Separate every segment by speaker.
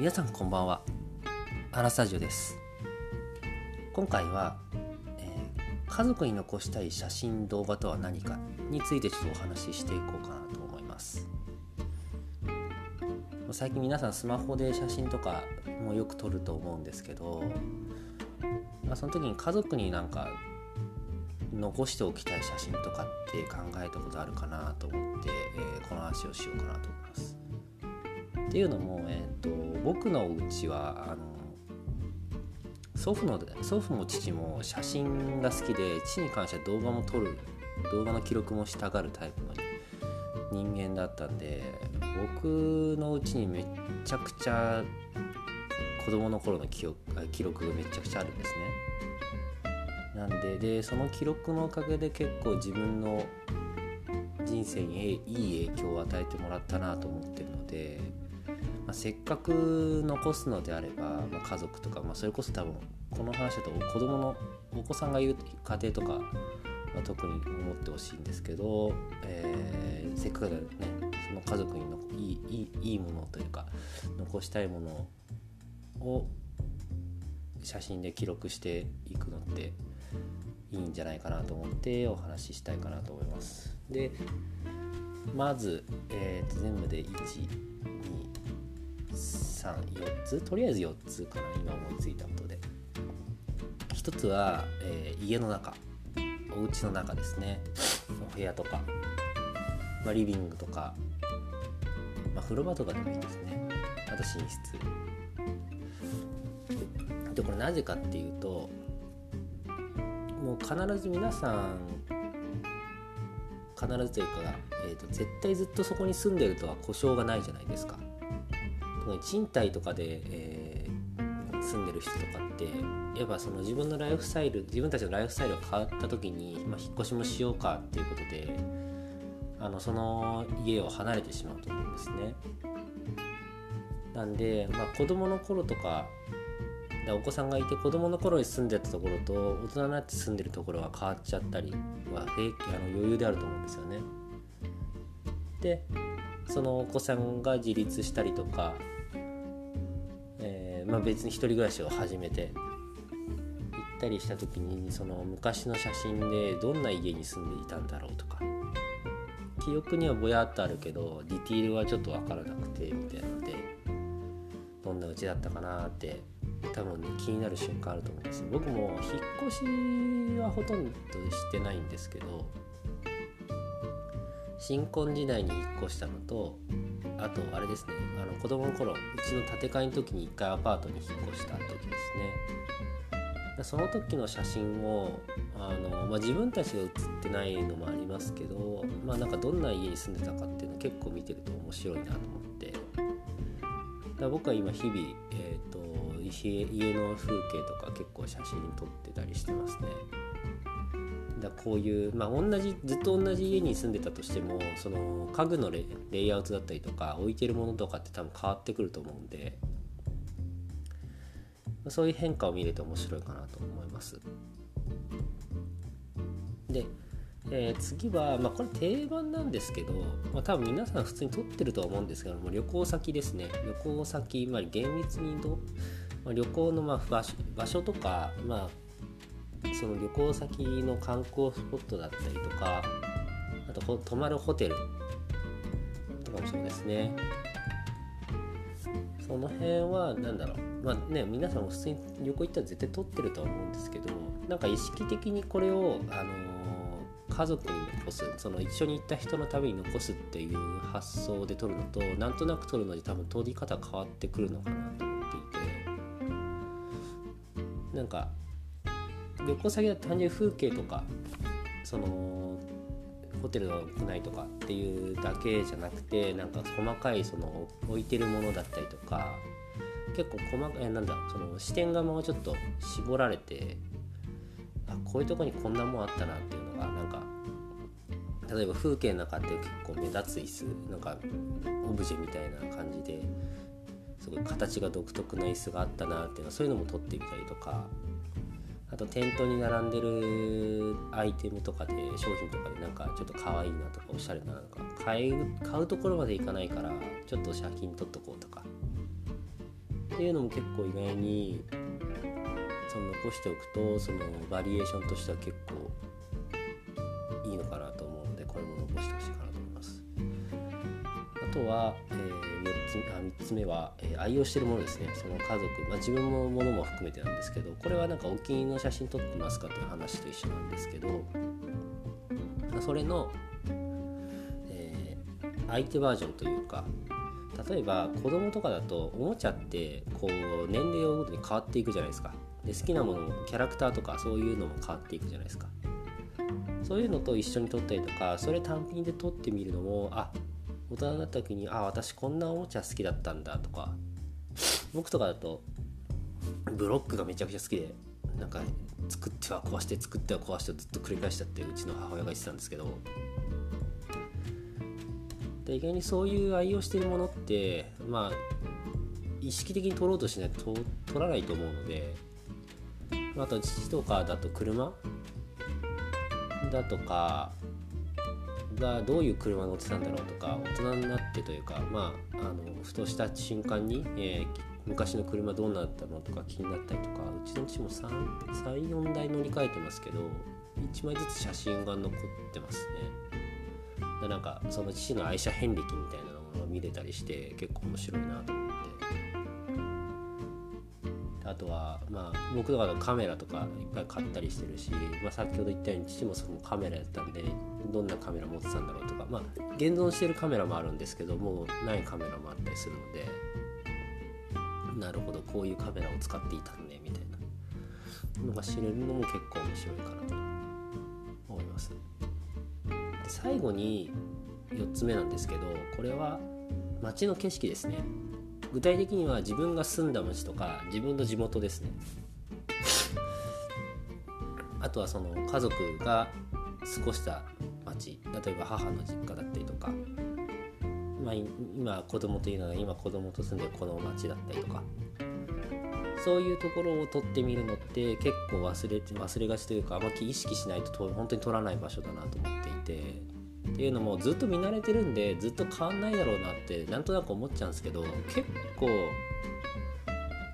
Speaker 1: 皆さんこんばんは。アラスタジオです。今回は、えー家族に残したい写真動画とは何かについてちょっとお話ししていこうかなと思います。最近皆さんスマホで写真とかもよく撮ると思うんですけど、まあ、その時に家族になんか残しておきたい写真とかって考えたことあるかなと思って、えーこの話をしようかなと思います。っていうのも、えー、と僕のうちはあの祖父の祖父も父も写真が好きで父に関しては動画も撮る動画の記録もしたがるタイプの人間だったんで僕のうちにめっちゃくちゃ子供の頃の記憶記録がめちゃくちゃあるんですね。なんででその記録のおかげで結構自分の人生にいい影響を与えてもらったなと思ってるので、まあ、せっかく残すのであれば、まあ、家族とか、まあ、それこそ多分この話だと子供のお子さんがいる家庭とかは特に思ってほしいんですけど、えーせっかくだねその家族にのいいいいいものというか残したいものを写真で記録していくのっていいんじゃないかなと思ってお話ししたいかなと思います。でまず、えーと全部で123つとりあえず4つかな今思いついたことで。1つは、えー家の中。お家の中ですね。お部屋とか、まあ、リビングとか、まあ、風呂場とかでもいいですね。あと寝室。でこれなぜかっていうともう必ず皆さん必ずというか、えー、と絶対ずっとそこに住んでるとは故障がないじゃないですか。特に賃貸とかで、えー住んでる人とかってやっぱその自分のライフスタイル自分たちのライフスタイルが変わった時に、まあ、引っ越しもしようかっていうことであのその家を離れてしまうと思うんですね。なんで、まあ、子供の頃とかでお子さんがいて子供の頃に住んでたところと大人になって住んでるところが変わっちゃったりは平気あの余裕であると思うんですよね。でそのお子さんが自立したりとか、えーまあ、別に一人暮らしを始めて行ったりした時にその昔の写真でどんな家に住んでいたんだろうとか。記憶にはぼやっとあるけどディティールはちょっと分からなくてみたいなのでどんな家だったかなって多分ね気になる瞬間あると思うんです僕も引っ越しはほとんどしてないんですけど新婚時代に引っ越したのとあとあれですねあの子供の頃うちの建て替えの時に1回アパートに引っ越した時ですね。その時の写真をあの、まあ、自分たちが写ってないのもありますけどまあなんかどんな家に住んでたかっていうの結構見てると面白いなと思って。だ僕は今日々、えー、と家家の風景とか結構写真撮ってたりしてますね。だこういう、まあ、同じずっと同じ家に住んでたとしてもその家具のレイアウトだったりとか置いてるものとかって多分変わってくると思うんでそういう変化を見れて面白いかなと思います。で、えー次は、まあ、これ定番なんですけど、まあ、多分皆さん普通に撮ってるとは思うんですけども旅行先ですね。旅行先、まあ、厳密にどうと、まあ、旅行のまあ場所場所とか、まあ、その旅行先の観光スポットだったりとかあと泊まるホテルとかもそうですね。その辺は何だろう。まあね皆さんも普通に旅行行ったら絶対撮ってると思うんですけどなんか意識的にこれを、あのー家族に残すその一緒に行った人のために残すっていう発想で撮るのとなんとなく撮るので多分撮り方変わってくるのかなと思っていて。なんか旅行先だと単純に風景とかそのホテルの屋内とかっていうだけじゃなくてなんか細かいその置いてるものだったりとか結構細かいなんだその視点がもうちょっと絞られてあこういうとこにこんなもんあったなっていうのがなんか例えば風景の中って結構目立つ椅子なんかオブジェみたいな感じですごい形が独特な椅子があったなっていうのはそういうのも撮ってみたりとか。あと店頭に並んでるアイテムとかで商品とかでなんかちょっと可愛いなとかおしゃれななんか買う買うところまでいかないからちょっと写真撮っとこうとか。っていうのも結構意外にその残しておくとそのバリエーションとしては結構いいのかなと思うのでこれも残してほしいかなと思います。あとは、えー、つ目は、え、愛用してるものですね。その家族、まあ、自分のものも含めてなんですけどこれはなんかお気に入りの写真撮ってますかという話と一緒なんですけどまそれの、えー、相手バージョンというか例えば子供とかだとおもちゃってこう年齢をごとに変わっていくじゃないですか。で好きなものもキャラクターとかそういうのも変わっていくじゃないですか。そういうのと一緒に撮ったりとかそれ単品で撮ってみるのもあ大人になった時にあ私こんなおもちゃ好きだったんだとか僕とかだとブロックがめちゃくちゃ好きでなんか作っては壊して作っては壊してずっと繰り返しちゃってうちの母親が言ってたんですけどで意外にそういう愛用してるものってまあ意識的に取ろうとしないと取らないと思うのであと父とかだと車だとかがどういう車乗ってたんだろうとか大人になってというかまああのふとした瞬間に、えー、昔の車どうなったのとか気になったりとかうちの父も34台乗り換えてますけど1枚ずつ写真が残ってますね。でなんかその父の愛車遍歴みたいなものを見れたりして結構面白いなと思って。あとはまあ僕とかのカメラとかいっぱい買ったりしてるし、まあ、先ほど言ったように父もそのカメラやったんでどんなカメラ持ってたんだろうとかまあ現存してるカメラもあるんですけどもうないカメラもあったりするのでなるほどこういうカメラを使っていたんねみたいなのが知れるのも結構面白いかなと思います。で最後に4つ目なんですけどこれは街の景色ですね具体的には自分が住んだ町とか自分の地元ですね。あとはその家族が過ごした町例えば母の実家だったりとか、まあ、今子供というのは今子供と住んでるこの町だったりとか。そういうところを撮ってみるのって結構忘れ忘れがちというかあまり意識しないと本当に撮らない場所だなと思っていて。っていうのもずっと見慣れてるんでずっと変わんないだろうなってなんとなく思っちゃうんですけど結構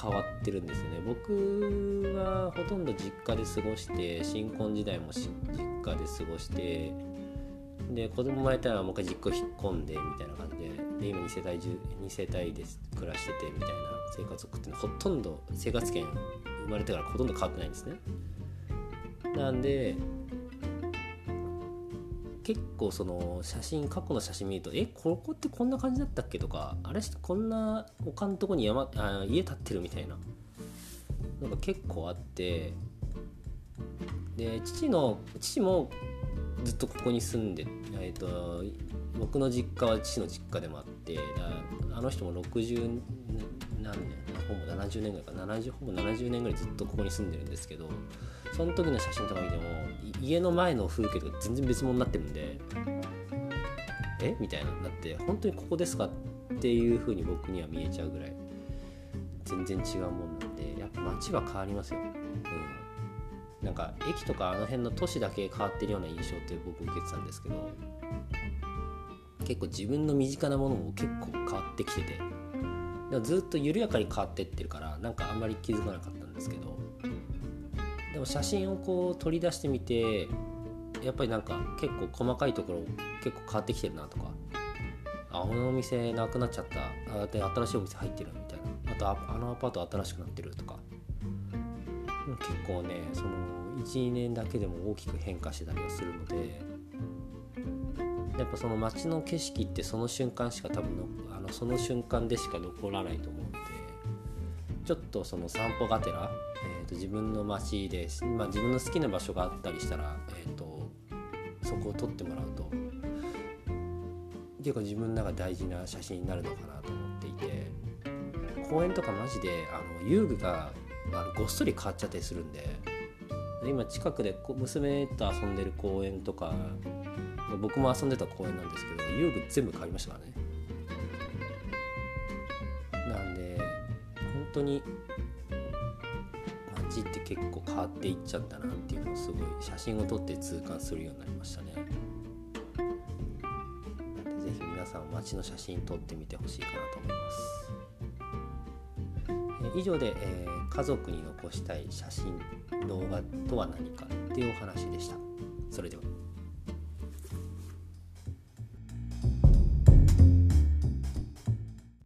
Speaker 1: 変わってるんですよね。僕はほとんど実家で過ごして新婚時代も実家で過ごしてで子供生まれたらもう一回実家引っ込んでみたいな感じでで今2世帯2世帯で暮らしててみたいな生活を送ってほとんど生活圏生まれてからほとんど変わってないんですね。なんで結構その写真過去の写真見るとえここってこんな感じだったっけ？とかあれこんな丘のとこに山あ家建ってるみたいな。のが結構あって。で父の父もずっとここに住んで、えーと、僕の実家は父の実家でもあってあの人も60何年ほぼ70年ぐらいか70ほぼ70年ぐらいずっとここに住んでるんですけどその時の写真とか見ても家の前の風景とか全然別物になってるんでえ？みたいなだって本当にここですかっていう風に僕には見えちゃうぐらい全然違うもんなんでやっぱ街は変わりますよ、うん、なんか駅とかあの辺の都市だけ変わってるような印象って僕受けてたんですけど結構自分の身近なものも結構変わってきててでもずっと緩やかに変わってってるからなんかあんまり気づかなかったんですけど。でも写真をこう取り出してみてやっぱりなんか結構細かいところ結構変わってきてるなとか。あのお店なくなっちゃった。あで新しいお店入ってるみたいな。あとああのアパート新しくなってるとか。結構ねその12年だけでも大きく変化してたりはするので。やっぱその街の景色ってその瞬間しか多分のその瞬間でしか残らないと思うんでちょっとその散歩がてらと自分の街で、まあ、自分の好きな場所があったりしたら、えーと、そこを撮ってもらうと結構自分の中で大事な写真になるのかなと思っていて公園とかマジであの遊具があのごっそり変わっちゃったりするんで今近くで娘と遊んでる公園とか僕も遊んでた公園なんですけど遊具全部変わりましたからね。当に街って結構変わっていっちゃったなっていうのをすごい写真を撮って痛感するようになりましたね。ぜひ皆さん街の写真撮ってみてほしいかなと思います。以上で、えー、家族に残したい写真動画とは何かっていうお話でした。それでは。